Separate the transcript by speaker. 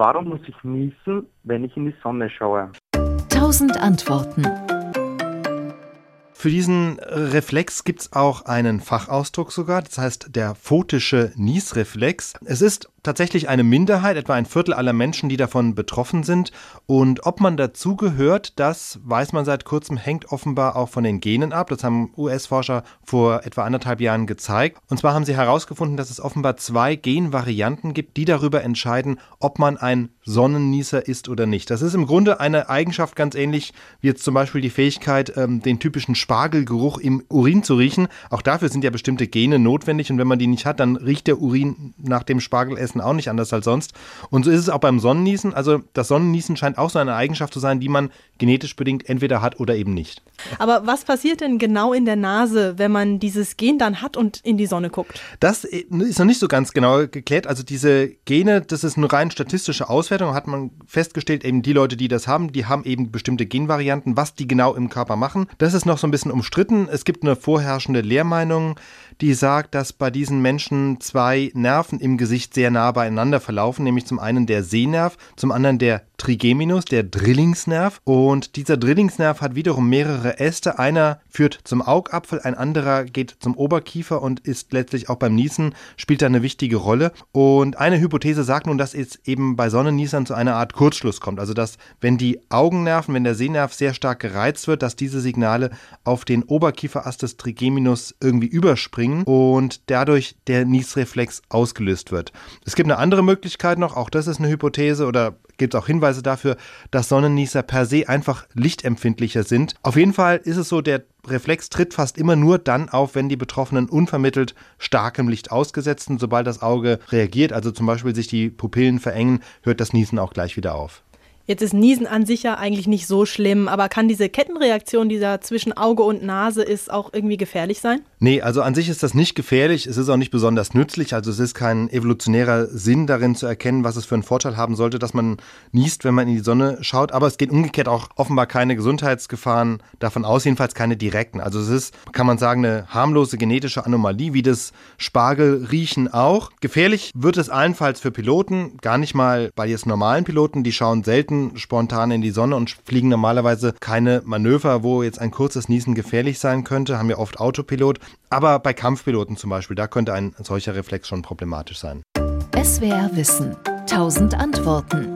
Speaker 1: Warum muss ich niesen, wenn ich in die Sonne schaue?
Speaker 2: Tausend Antworten.
Speaker 3: Für diesen Reflex gibt es auch einen Fachausdruck sogar, das heißt der photische Niesreflex. Es ist tatsächlich eine Minderheit, etwa ein Viertel aller Menschen, die davon betroffen sind. Und ob man dazugehört, das weiß man seit kurzem, hängt offenbar auch von den Genen ab. Das haben US-Forscher vor etwa anderthalb Jahren gezeigt. Und zwar haben sie herausgefunden, dass es offenbar zwei Genvarianten gibt, die darüber entscheiden, ob man ein Sonnennießer ist oder nicht. Das ist im Grunde eine Eigenschaft ganz ähnlich wie jetzt zum Beispiel die Fähigkeit, ähm, den typischen Spargelgeruch im Urin zu riechen. Auch dafür sind ja bestimmte Gene notwendig und wenn man die nicht hat, dann riecht der Urin nach dem Spargelessen Essen auch nicht anders als sonst. Und so ist es auch beim Sonnenniesen. Also das Sonnenniesen scheint auch so eine Eigenschaft zu sein, die man genetisch bedingt entweder hat oder eben nicht.
Speaker 4: Aber was passiert denn genau in der Nase, wenn man dieses Gen dann hat und in die Sonne guckt?
Speaker 3: Das ist noch nicht so ganz genau geklärt. Also diese Gene, das ist eine rein statistische Auswertung. Hat man festgestellt, eben die Leute, die das haben, die haben eben bestimmte Genvarianten. Was die genau im Körper machen, das ist noch so ein bisschen umstritten. Es gibt eine vorherrschende Lehrmeinung, die sagt, dass bei diesen Menschen zwei Nerven im Gesicht sehr nah beieinander verlaufen, nämlich zum einen der Sehnerv, zum anderen der Trigeminus, der Drillingsnerv. Und dieser Drillingsnerv hat wiederum mehrere Äste. Einer führt zum Augapfel, ein anderer geht zum Oberkiefer und ist letztlich auch beim Niesen, spielt da eine wichtige Rolle. Und eine Hypothese sagt nun, dass es eben bei Sonnenniesern zu einer Art Kurzschluss kommt. Also dass, wenn die Augennerven, wenn der Sehnerv sehr stark gereizt wird, dass diese Signale auf den Oberkieferast des Trigeminus irgendwie überspringen und dadurch der Niesreflex ausgelöst wird. Es gibt eine andere Möglichkeit noch, auch das ist eine Hypothese oder gibt es auch Hinweise dafür, dass Sonnennießer per se einfach lichtempfindlicher sind. Auf jeden Fall ist es so, der Reflex tritt fast immer nur dann auf, wenn die Betroffenen unvermittelt starkem Licht ausgesetzt sind. Sobald das Auge reagiert, also zum Beispiel sich die Pupillen verengen, hört das Niesen auch gleich wieder auf.
Speaker 4: Jetzt ist Niesen an sich ja eigentlich nicht so schlimm, aber kann diese Kettenreaktion, die da zwischen Auge und Nase ist, auch irgendwie gefährlich sein?
Speaker 3: Nee, also an sich ist das nicht gefährlich. Es ist auch nicht besonders nützlich. Also es ist kein evolutionärer Sinn darin zu erkennen, was es für einen Vorteil haben sollte, dass man niest, wenn man in die Sonne schaut. Aber es geht umgekehrt auch offenbar keine Gesundheitsgefahren davon aus, jedenfalls keine direkten. Also es ist, kann man sagen, eine harmlose genetische Anomalie, wie das Spargelriechen auch. Gefährlich wird es allenfalls für Piloten, gar nicht mal bei jetzt normalen Piloten, die schauen selten spontan in die Sonne und fliegen normalerweise keine Manöver, wo jetzt ein kurzes Niesen gefährlich sein könnte, haben ja oft Autopilot. Aber bei Kampfpiloten zum Beispiel, da könnte ein solcher Reflex schon problematisch sein.
Speaker 2: SWR Wissen. Tausend Antworten.